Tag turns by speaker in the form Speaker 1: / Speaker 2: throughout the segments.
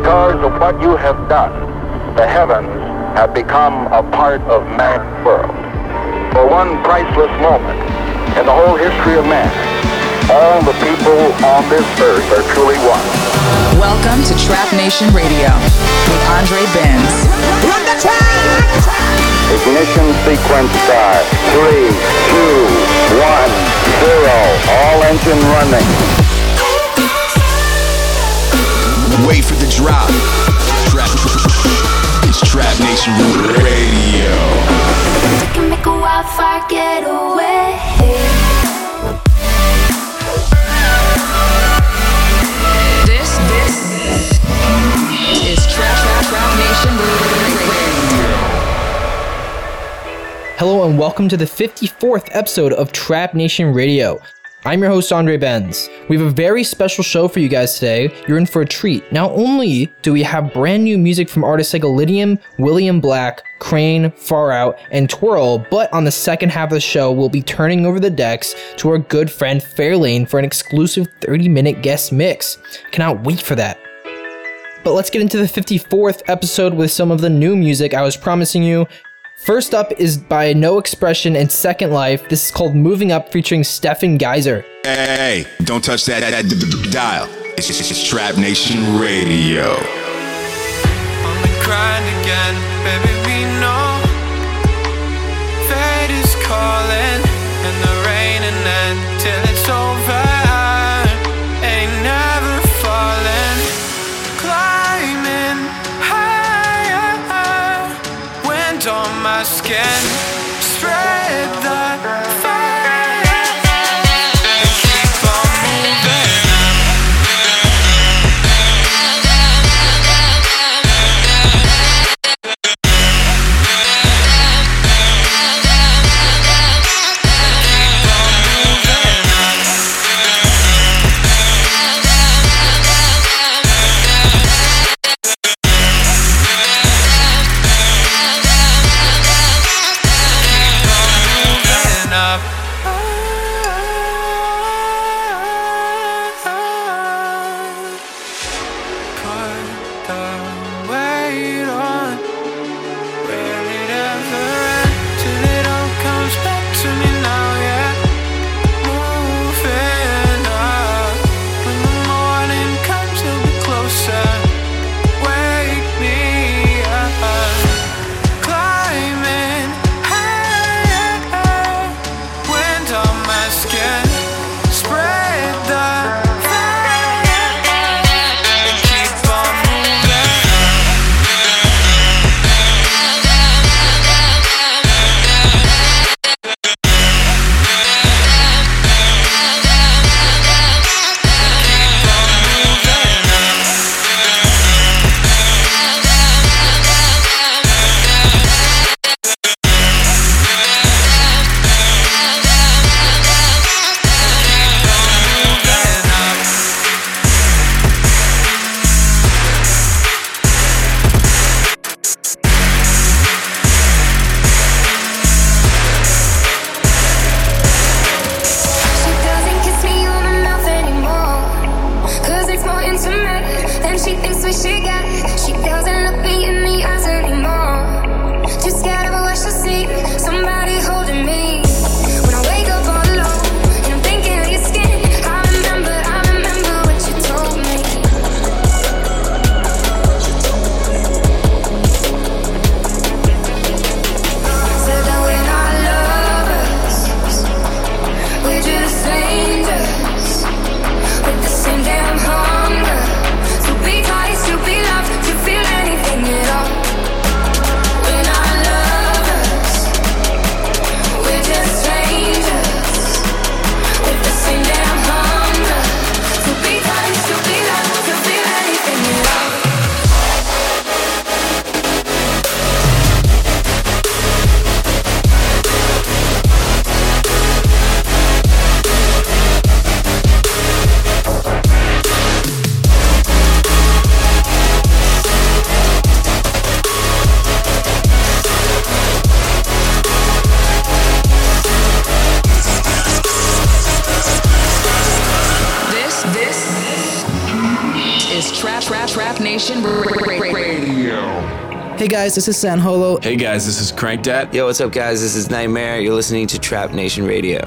Speaker 1: because of what you have done, the heavens have become a part of man's world. For one priceless moment in the whole history of man, all the people on this earth are truly one.
Speaker 2: Welcome to Trap Nation Radio with Andre Benz.
Speaker 3: Run the track!
Speaker 1: Ignition sequence start. Three, two, one, zero. All engine running.
Speaker 4: Wait for the drop. Trap. It's Trap Nation Radio.
Speaker 5: We can make a wildfire getaway.
Speaker 2: This, this is Trap Trap Trap Nation Radio.
Speaker 6: Hello and welcome to the 54th episode of Trap Nation Radio. I'm your host, Andre Benz. We have a very special show for you guys today. You're in for a treat. Not only do we have brand new music from artists like Illenium, William Black, KRANE, Far Out, and TWERL, but on the second half of the show, we'll be turning over the decks to our good friend Fairlane for an exclusive 30 minute guest mix. Cannot wait for that. But let's get into the 54th episode with some of the new music I was promising you. First up is by No Expression and Second Life. This is called Moving Up featuring Stefan Geisler.
Speaker 4: Hey, don't touch that, that, that d- d- dial. It's just it's Trap Nation Radio.
Speaker 7: on the grind again, baby. We know fate is calling, on my skin, spread the fire.
Speaker 6: guys, this is San Holo.
Speaker 8: Hey guys, this is Crankdat.
Speaker 9: Yo, what's up, guys? This is NGHTMRE. You're listening to Trap Nation Radio.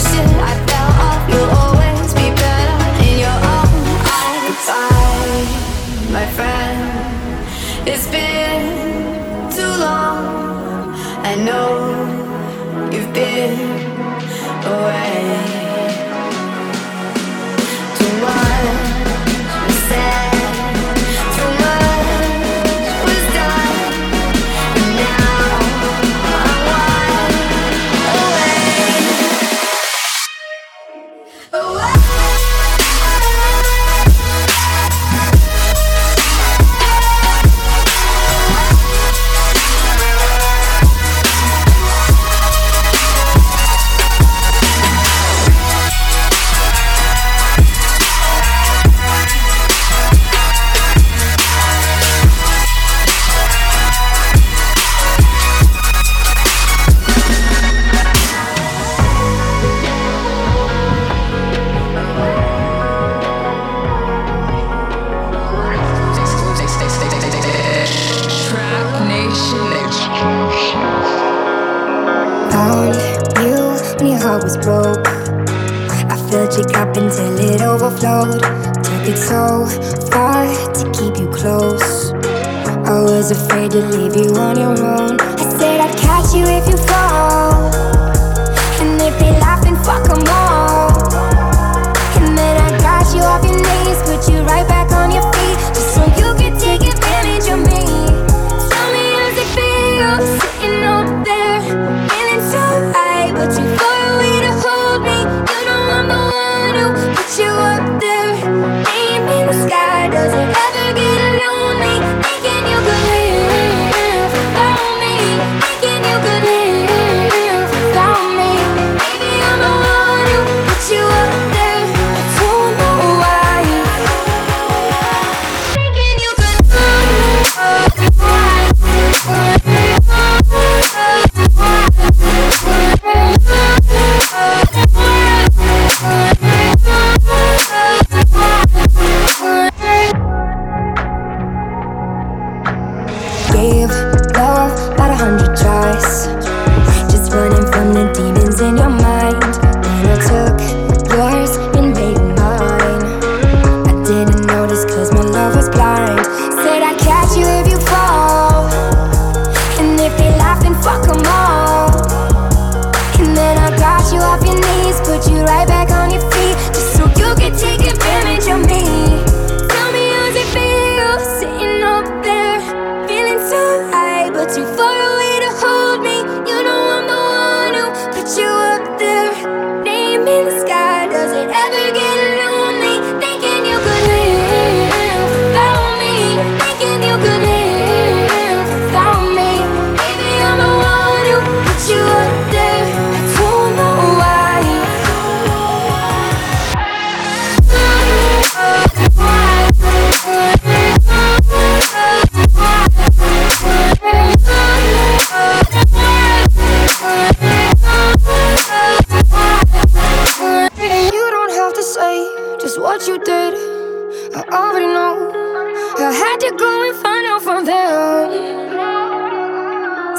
Speaker 5: Just sit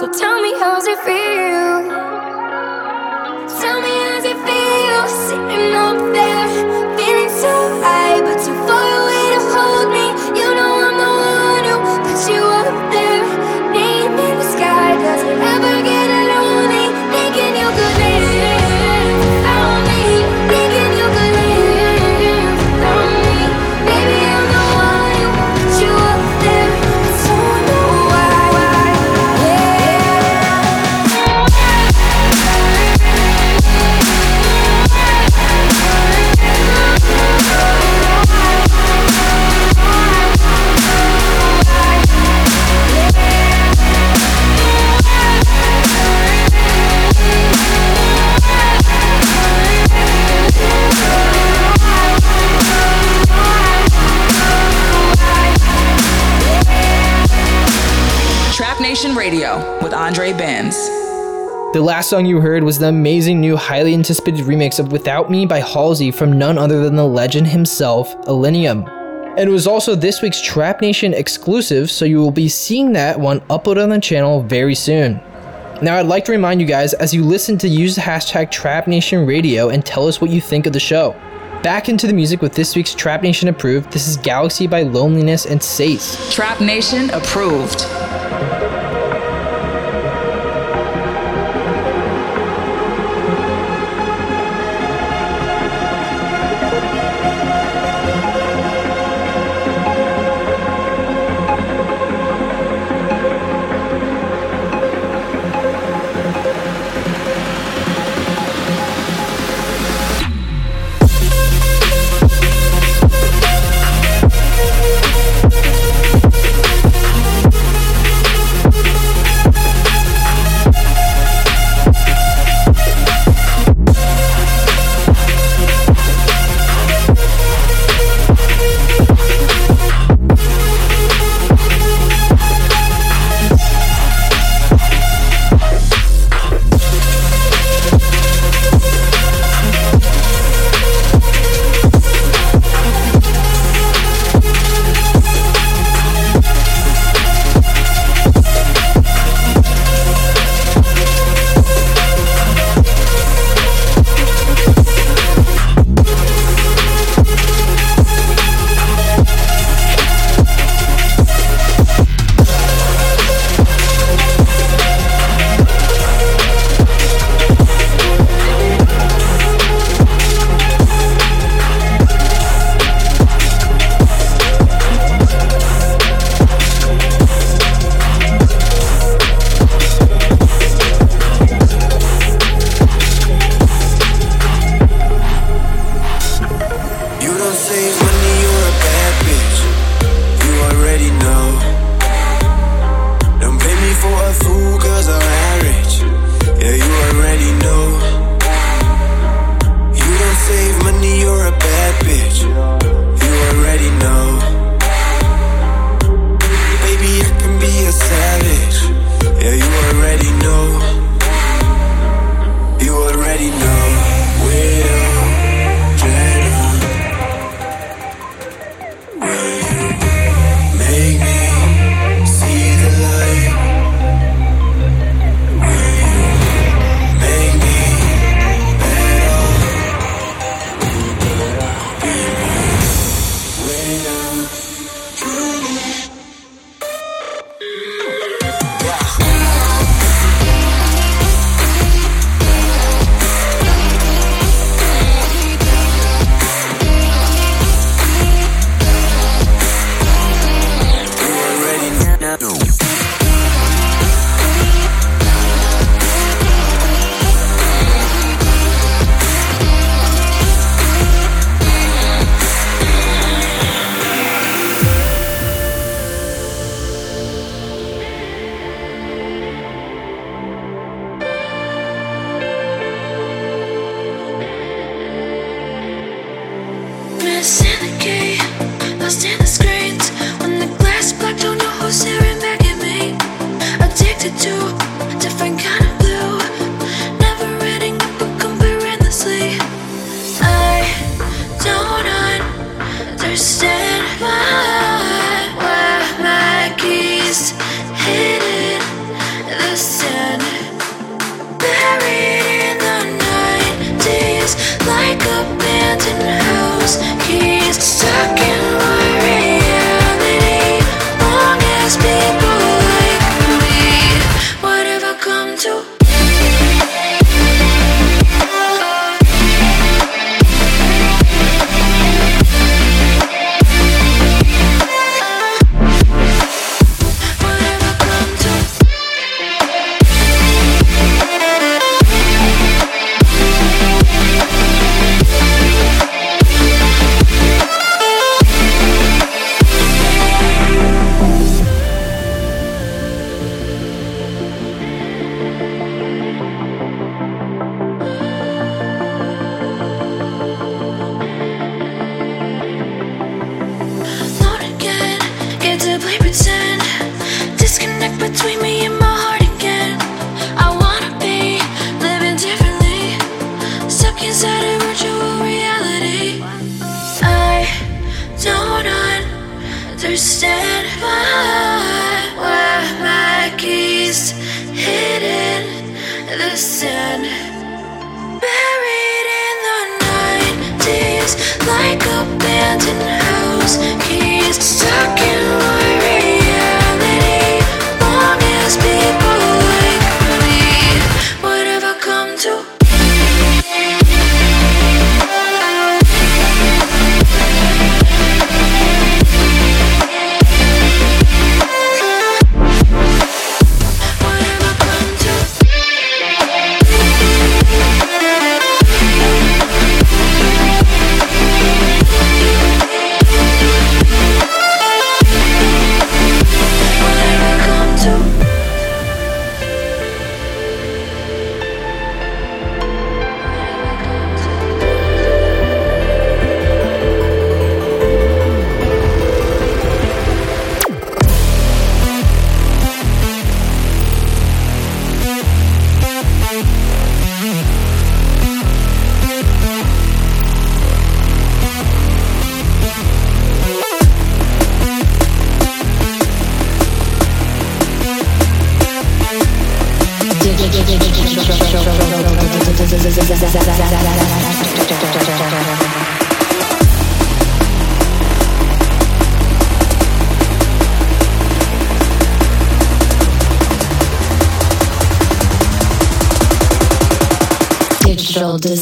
Speaker 5: So tell me, how's it feel? Tell me, how's it feel? Sitting up there, feeling so high,
Speaker 2: Andre Benz.
Speaker 6: The last song you heard was the amazing new, highly anticipated remix of Without Me by Halsey from none other than the legend himself, Illenium. And it was also this week's Trap Nation exclusive, so you will be seeing that one uploaded on the channel very soon. Now, I'd like to remind you guys as you listen to use the hashtag Trap Nation Radio and tell us what you think of the show. Back into the music with this week's Trap Nation approved. This is Galaxy by Loneliness and Sace.
Speaker 2: Trap Nation approved.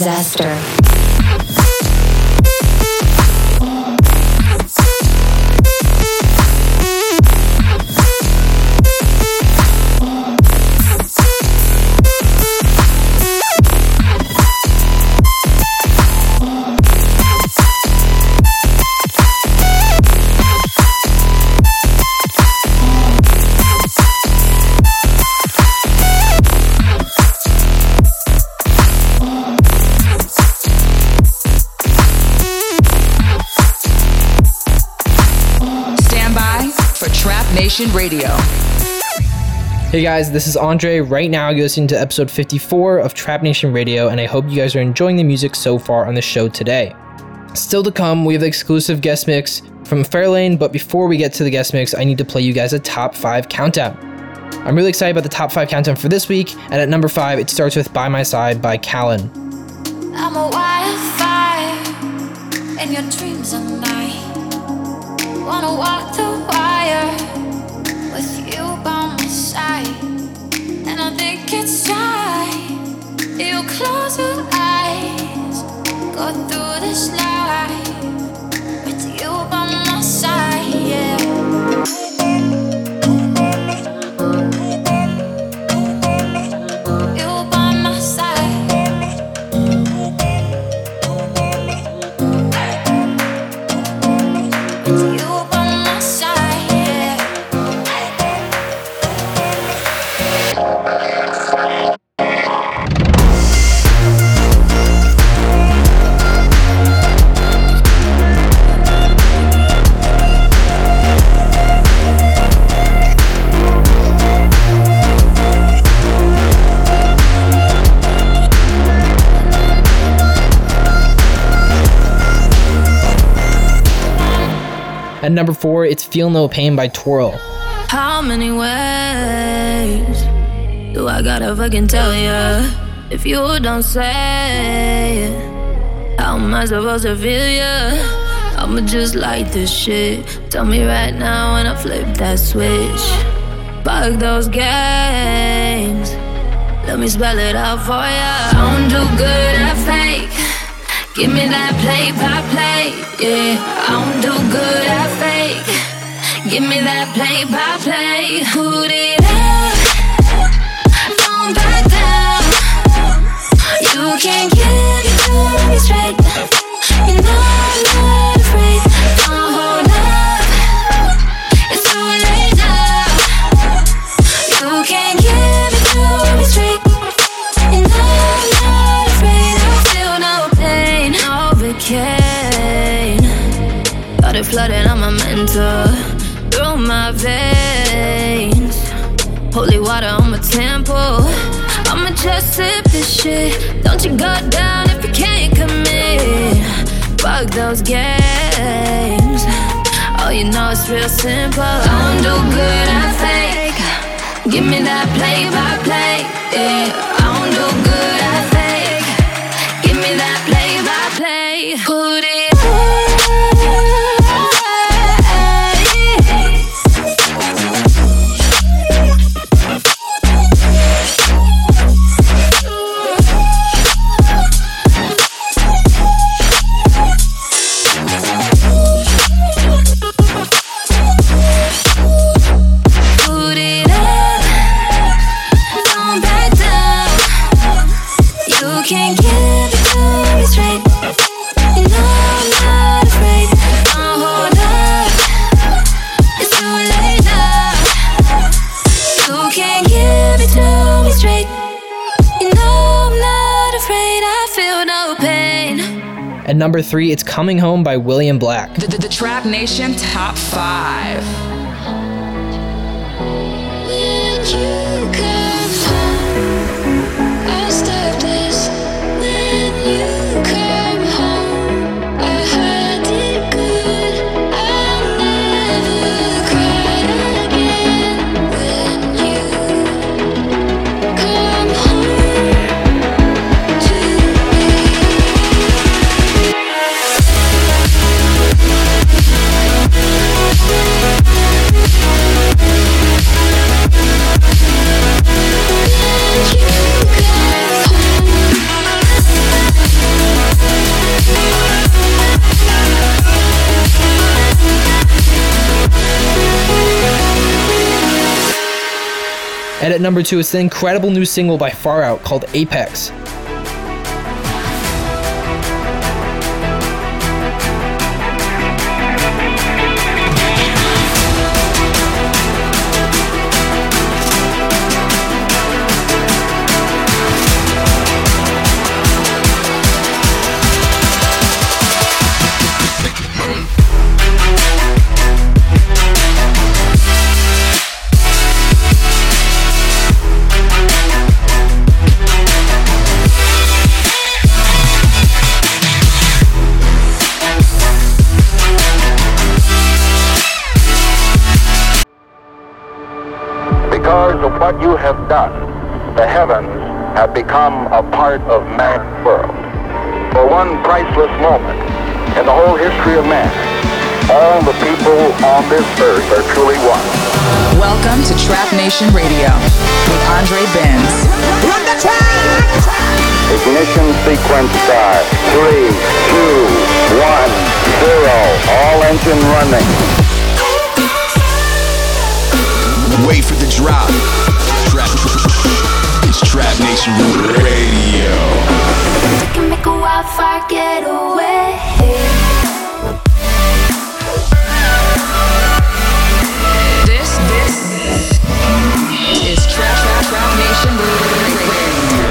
Speaker 10: Disaster.
Speaker 6: Hey guys, this is Andre. Right now, you're listening to episode 54 of Trap Nation Radio, and I hope you guys are enjoying the music so far on the show today. Still to come, we have the exclusive guest mix from Fairlane, but before we get to the guest mix, I need to play you guys a top 5 countdown. I'm really excited about the top 5 countdown for this week, and at number 5, it starts with By My Side by Callen.
Speaker 11: I'm a wildfire, and your dreams are. Wanna walk the wire go through this life
Speaker 6: number 4, it's Feel No Pain by TWERL.
Speaker 11: How many ways do I gotta fucking tell ya? If you don't say it, how am I supposed to feel ya? I'ma just like this shit. Tell me right now when I flip that switch. Fuck those games. Let me spell it out for ya. Don't do good at fake. Give me that play by play. Yeah, don't do good at fake. Give me that play by play. Put it up. Don't back down. You can't get me straight. Just sip this shit. Don't you go down if you can't commit. Fuck those games. Oh, you know it's real simple. I don't do good at fake. Give me that play by play. Yeah, At
Speaker 6: number 3, it's Coming Home by William Black.
Speaker 2: The, the, the Trap Nation Top 5.
Speaker 6: At number two, it's the incredible new single by Far Out called Apex.
Speaker 1: Become a part of man's world. For one priceless moment in the whole history of man, all the people on this earth are truly one.
Speaker 2: Welcome to Trap Nation Radio with Andre Benz.
Speaker 12: Run the track!
Speaker 1: Ignition sequence start. Three, two, one, zero. All engine running.
Speaker 7: Wait for the drop. Trap. It's Trap Nation Radio.
Speaker 11: We can make a wildfire getaway.
Speaker 2: This, this is Trap, Trap, Trap Nation Radio.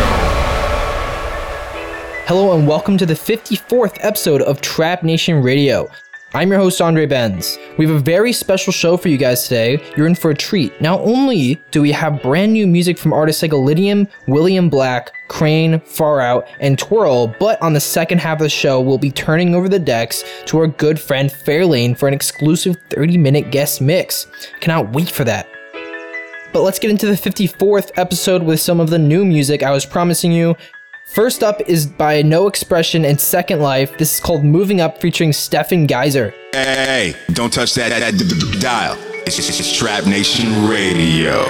Speaker 6: Hello and welcome to the 54th episode of Trap Nation Radio. I'm your host, Andre Benz. We have a very special show for you guys today. You're in for a treat. Not only do we have brand new music from artists like Illenium, William Black, KRANE, Far Out, and TWERL, but on the second half of the show, we'll be turning over the decks to our good friend Fairlane for an exclusive 30 minute guest mix. Cannot wait for that. But let's get into the 54th episode with some of the new music I was promising you. First up is by No Expression and Second Life. This is called Moving Up featuring Stefan Geisler.
Speaker 7: Hey, don't touch that, that, that dial. It's, it's, it's Trap Nation Radio.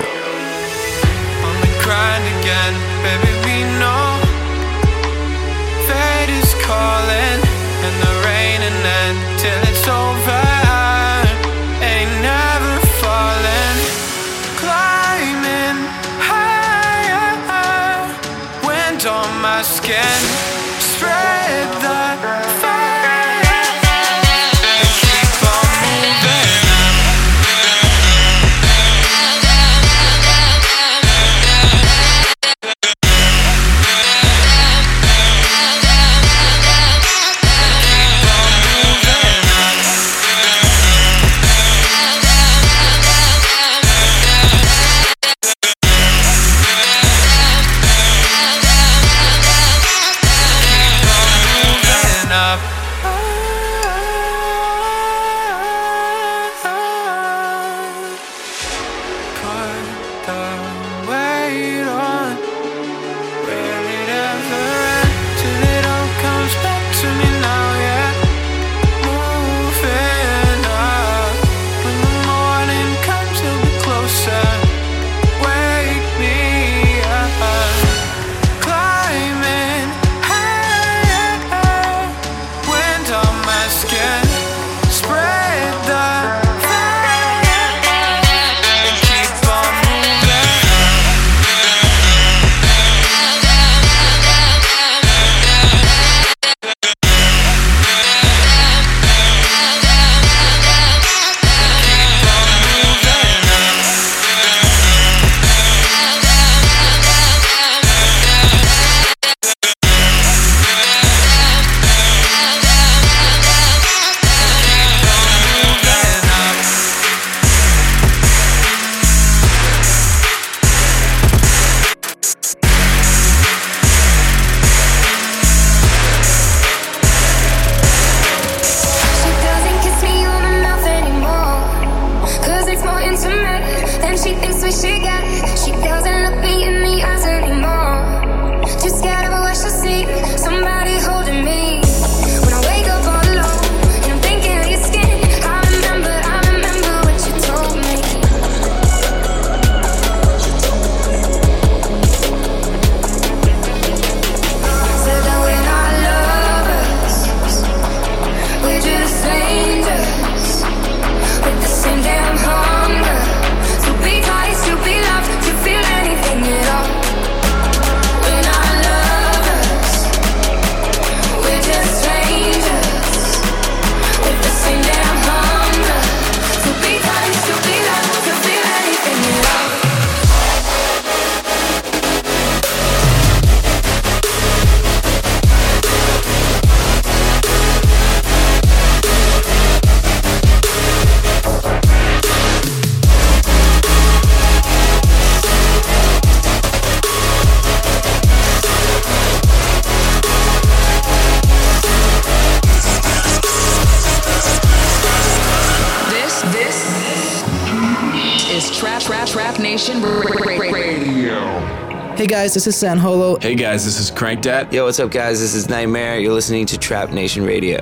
Speaker 6: guys, this is San Holo.
Speaker 8: Hey guys, this is Crankdat.
Speaker 9: Yo, what's up, guys? This is NGHTMRE. You're listening to Trap Nation Radio.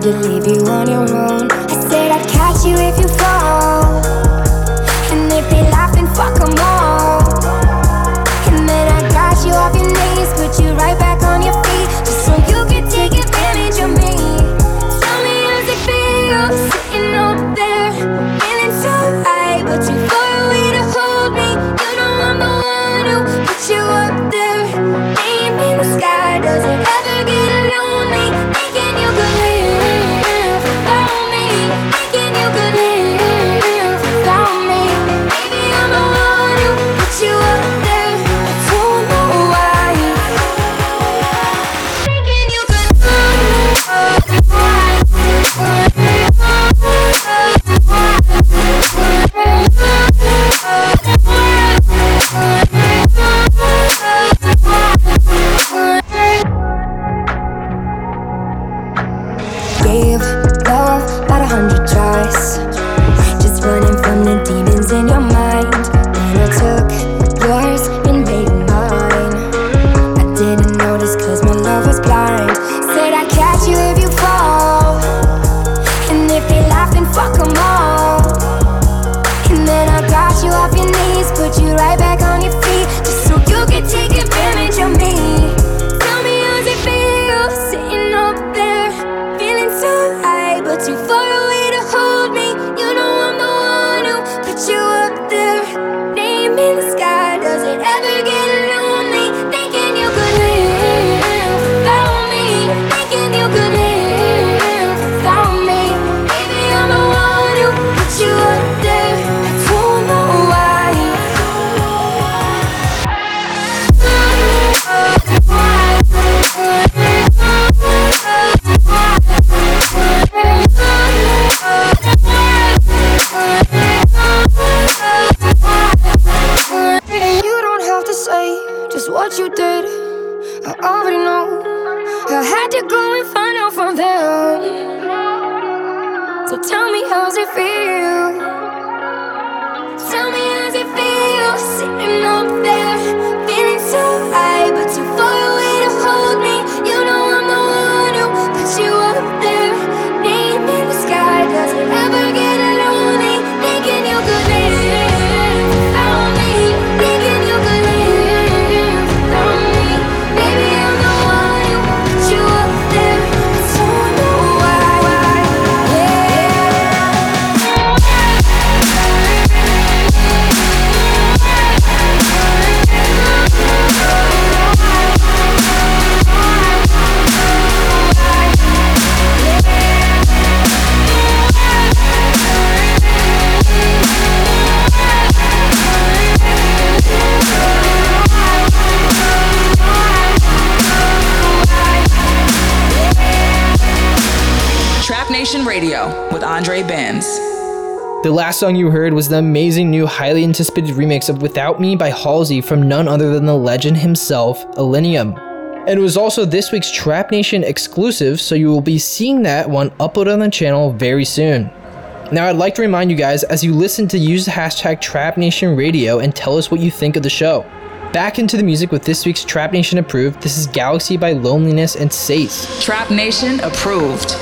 Speaker 5: didn't leave The
Speaker 6: last song you heard was the amazing new, highly anticipated remix of Without Me by Halsey from none other than the legend himself, Illenium. And it was also this week's Trap Nation exclusive, so you will be seeing that one uploaded on the channel very soon. Now, I'd like to remind you guys as you listen to use the hashtag Trap Nation Radio and tell us what you think of the show. Back into the music with this week's Trap Nation approved. This is Galaxy by Loneliness and Sace.
Speaker 2: Trap Nation approved.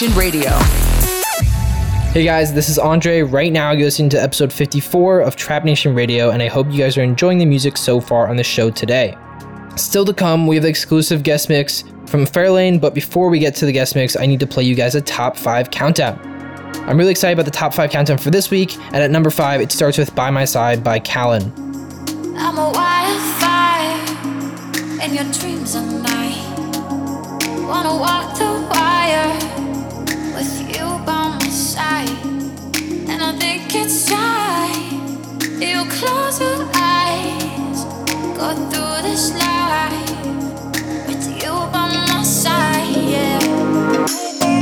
Speaker 2: Nation Radio.
Speaker 6: Hey guys, this is Andre. Right now, you're listening to episode 54 of Trap Nation Radio, and I hope you guys are enjoying the music so far on the show today. Still to come, we have the exclusive guest mix from Fairlane, but before we get to the guest mix, I need to play you guys a top 5 countdown. I'm really excited about the top 5 countdown for this week, and at number 5, it starts with By My Side by Callen.
Speaker 11: I'm a wildfire, and your dreams are mine. Wanna walk the wire with you by my side. Yeah.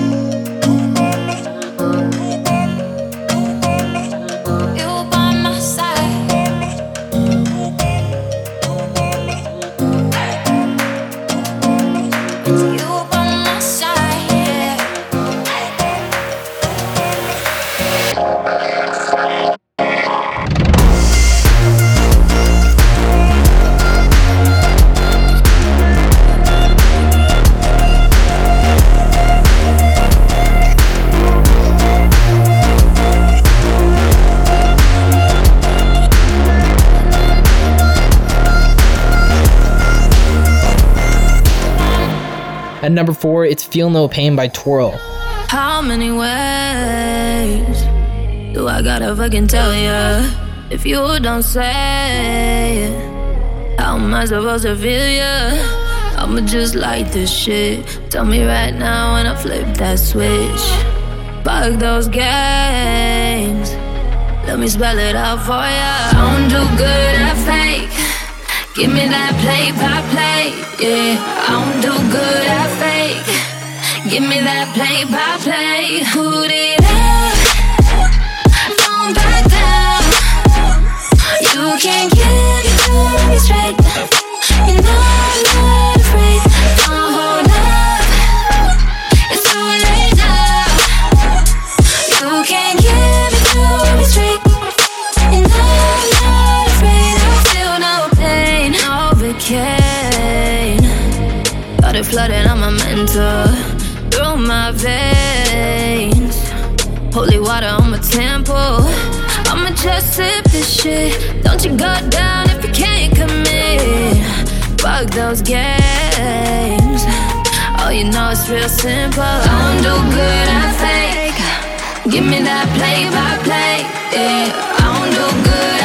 Speaker 6: At number 4, it's Feel No Pain by TWERL.
Speaker 11: How many ways do I gotta fucking tell ya? If you don't say it, how am I supposed to feel ya? I'ma just like this shit. Tell me right now when I flip that switch. Fuck those games. Let me spell it out for ya. Don't do good at fake. Give me that play by play, yeah. I don't do good at fake. Give me that play by play. Put it up, don't back down. You can't get me straight. You know I'ma sip this shit. Don't you go down if you can't commit. Fuck those games. Oh, you know it's real simple. I don't do good, I fake. Give me that play by play. Yeah, I don't do good,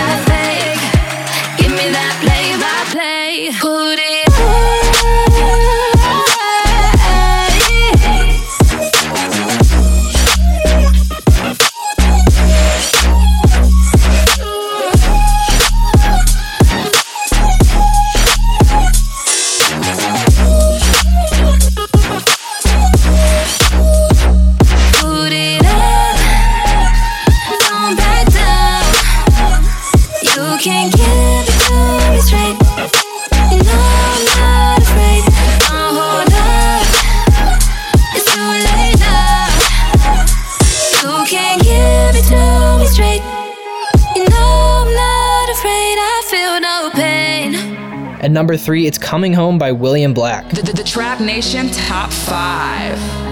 Speaker 6: At number three, it's Coming Home by William Black.
Speaker 2: The, the, the Trap Nation Top 5.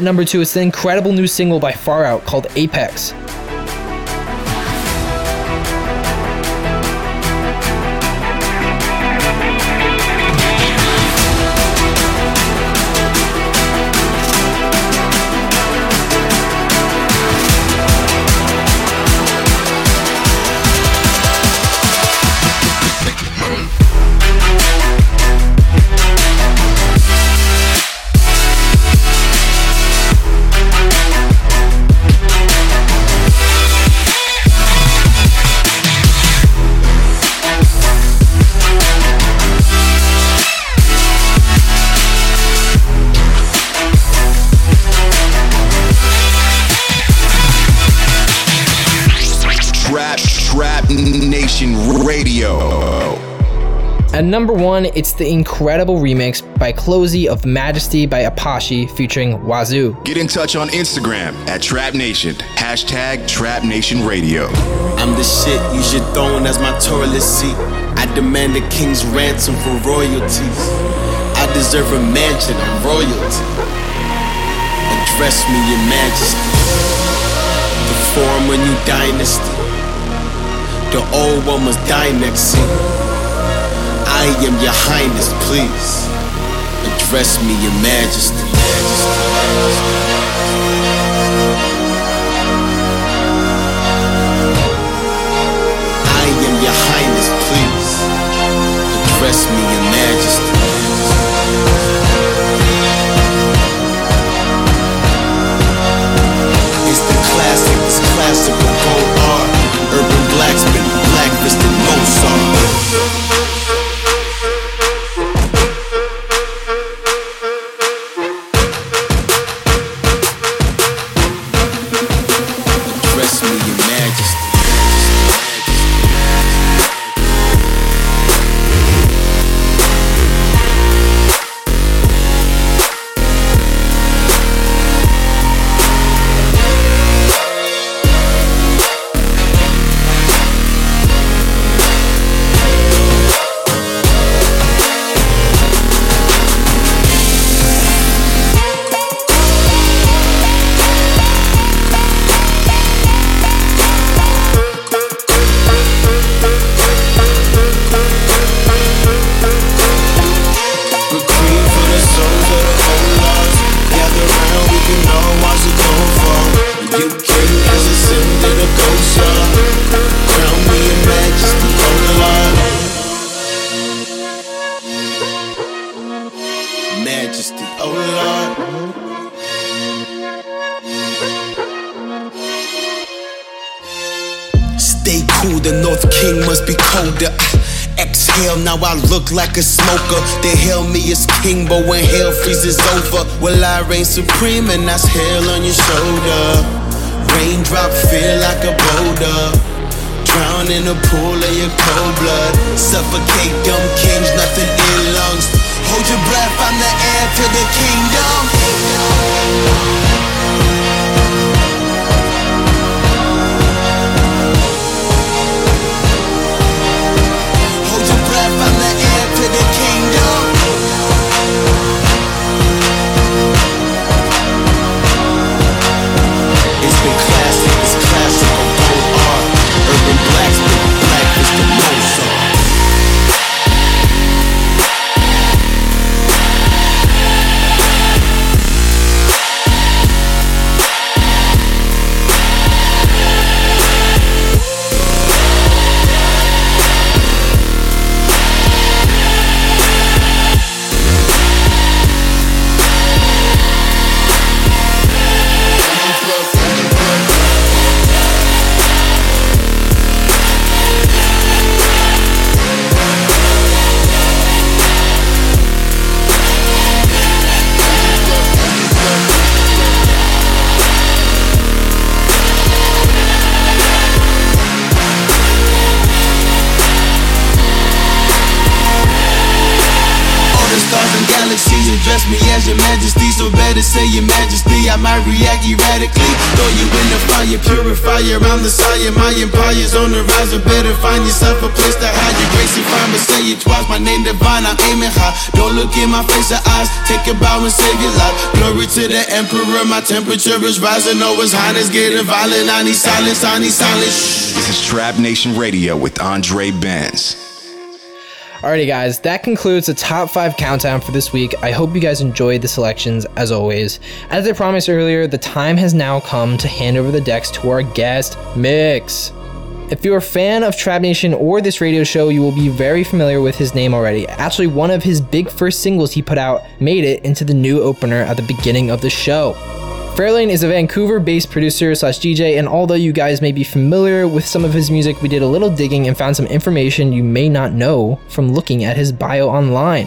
Speaker 6: At number two, is the incredible new single by Far Out called Apex.
Speaker 4: Trap Nation Radio.
Speaker 6: At number one, it's the incredible remix by CloZee of Majesty by Apashe featuring Wasiu.
Speaker 4: Get in touch on Instagram at Trap Nation. Hashtag Trap Nation Radio.
Speaker 13: I'm the shit you should throw in as my toilet seat. I demand a king's ransom for royalties. I deserve a mansion of royalty. Address me, your majesty. The form former new dynasty. The old one must die next scene. I am your highness, please. Address me, your majesty. I am your highness, please. Address me, your majesty. It's the classic, it's classical gold Urban blacksmith, black fisted Mozart. I look like a smoker. They hail me as king, but when hell freezes over, will I reign supreme and that's hell on your shoulder? Raindrop feel like a boulder. Drown in a pool of your cold blood. Suffocate dumb kings, nothing in lungs. Hold your breath, I'm the heir to the kingdom. As your majesty So better say your majesty. I might react erratically. Throw you in the fire, purifier I'm the sire, my empire's on the rise. Or better find yourself a place to hide Your grace. And but say it twice. My name divine, I'm aiming high. Don't look in my face or eyes Take a bow and save your life. Glory to the emperor, my temperature is rising. Oh, his highness getting violent. I need silence, I need silence.
Speaker 4: This is Trap Nation Radio with Andre Benz.
Speaker 6: Alrighty, guys, that concludes the top five countdown for this week. I hope you guys enjoyed the selections as always. As I promised earlier, the time has now come to hand over the decks to our guest mix. If you're a fan of Trap Nation or this radio show, you will be very familiar with his name already. Actually, one of his big first singles he put out made it into the new opener at the beginning of the show. Fairlane is a Vancouver-based producer slash DJ, and although you guys may be familiar with some of his music, we did a little digging and found some information you may not know from looking at his bio online.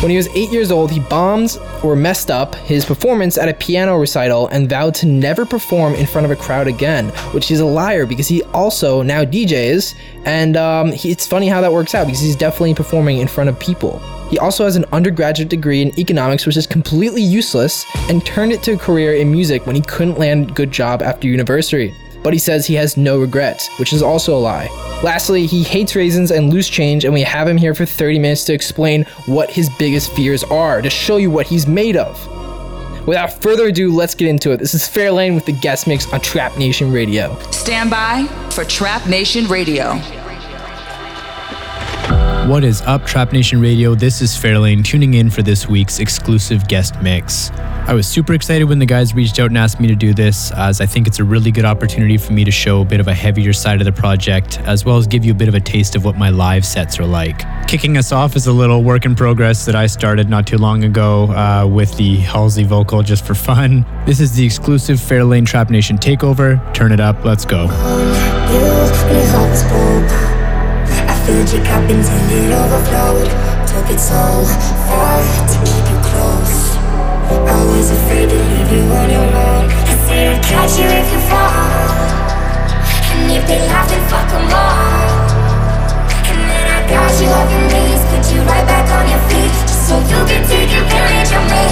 Speaker 6: When he was 8 years old, he bombed or messed up his performance at a piano recital and vowed to never perform in front of a crowd again, which is a liar because he also now DJs, and um, he, it's funny how that works out because he's definitely performing in front of people. He also has an undergraduate degree in economics, which is completely useless, and turned it to a career in music when he couldn't land a good job after university. But he says he has no regrets, which is also a lie. Lastly, he hates raisins and loose change, and we have him here for 30 minutes to explain what his biggest fears are, to show you what he's made of. Without further ado, let's get into it. This is Fairlane with the guest mix on Trap Nation Radio.
Speaker 2: Stand by for Trap Nation Radio.
Speaker 14: What is up, Trap Nation Radio? This is Fairlane tuning in for this week's exclusive guest mix. I was super excited when the guys reached out and asked me to do this, as I think it's a really good opportunity for me to show a bit of a heavier side of the project, as well as give you a bit of a taste of what my live sets are like. Kicking us off is a little work in progress that I started not too long ago uh, with the Halsey vocal just for fun. This is the exclusive Fairlane Trap Nation takeover. Turn it up, let's go.
Speaker 5: Filled your cup until it overflowed. Took it so far to keep you close. I was afraid to leave you on your own. I said I'd catch you if you fall. And if they laugh, then fuck 'em all. And then I got you off your knees, put you right back on your feet, just so you can take advantage of me.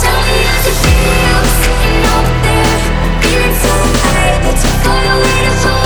Speaker 5: Tell me how's it feel sitting over there, feeling so high that you found a way to hold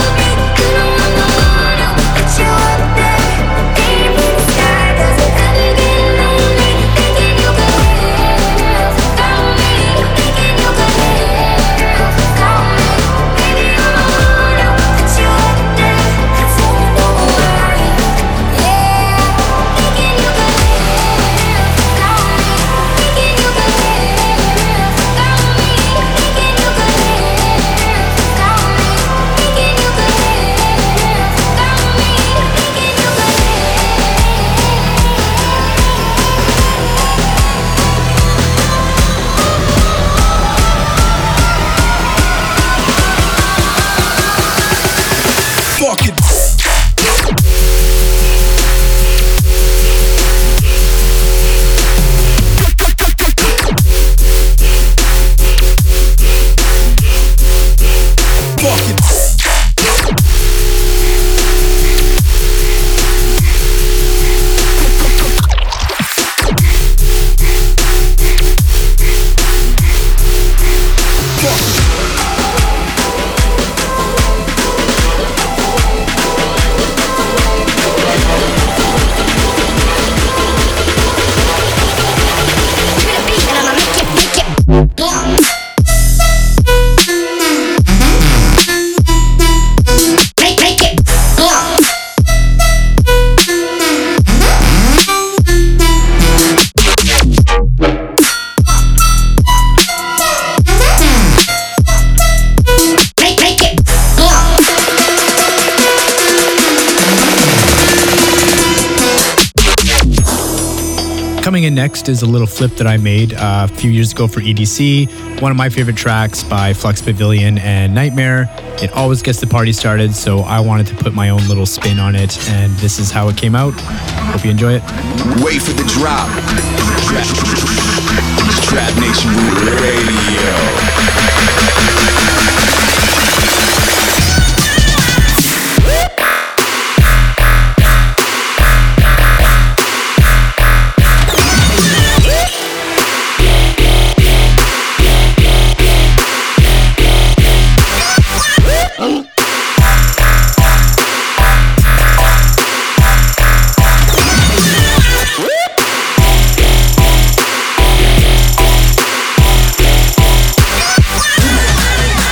Speaker 14: next is a little flip that I made uh, a few years ago for EDC. One of my favorite tracks by Flux Pavilion and NGHTMRE. It always gets the party started, so I wanted to put my own little spin on it, and this is how it came out. Hope you enjoy it.
Speaker 4: Wait for the drop. Trap, Trap Nation Radio.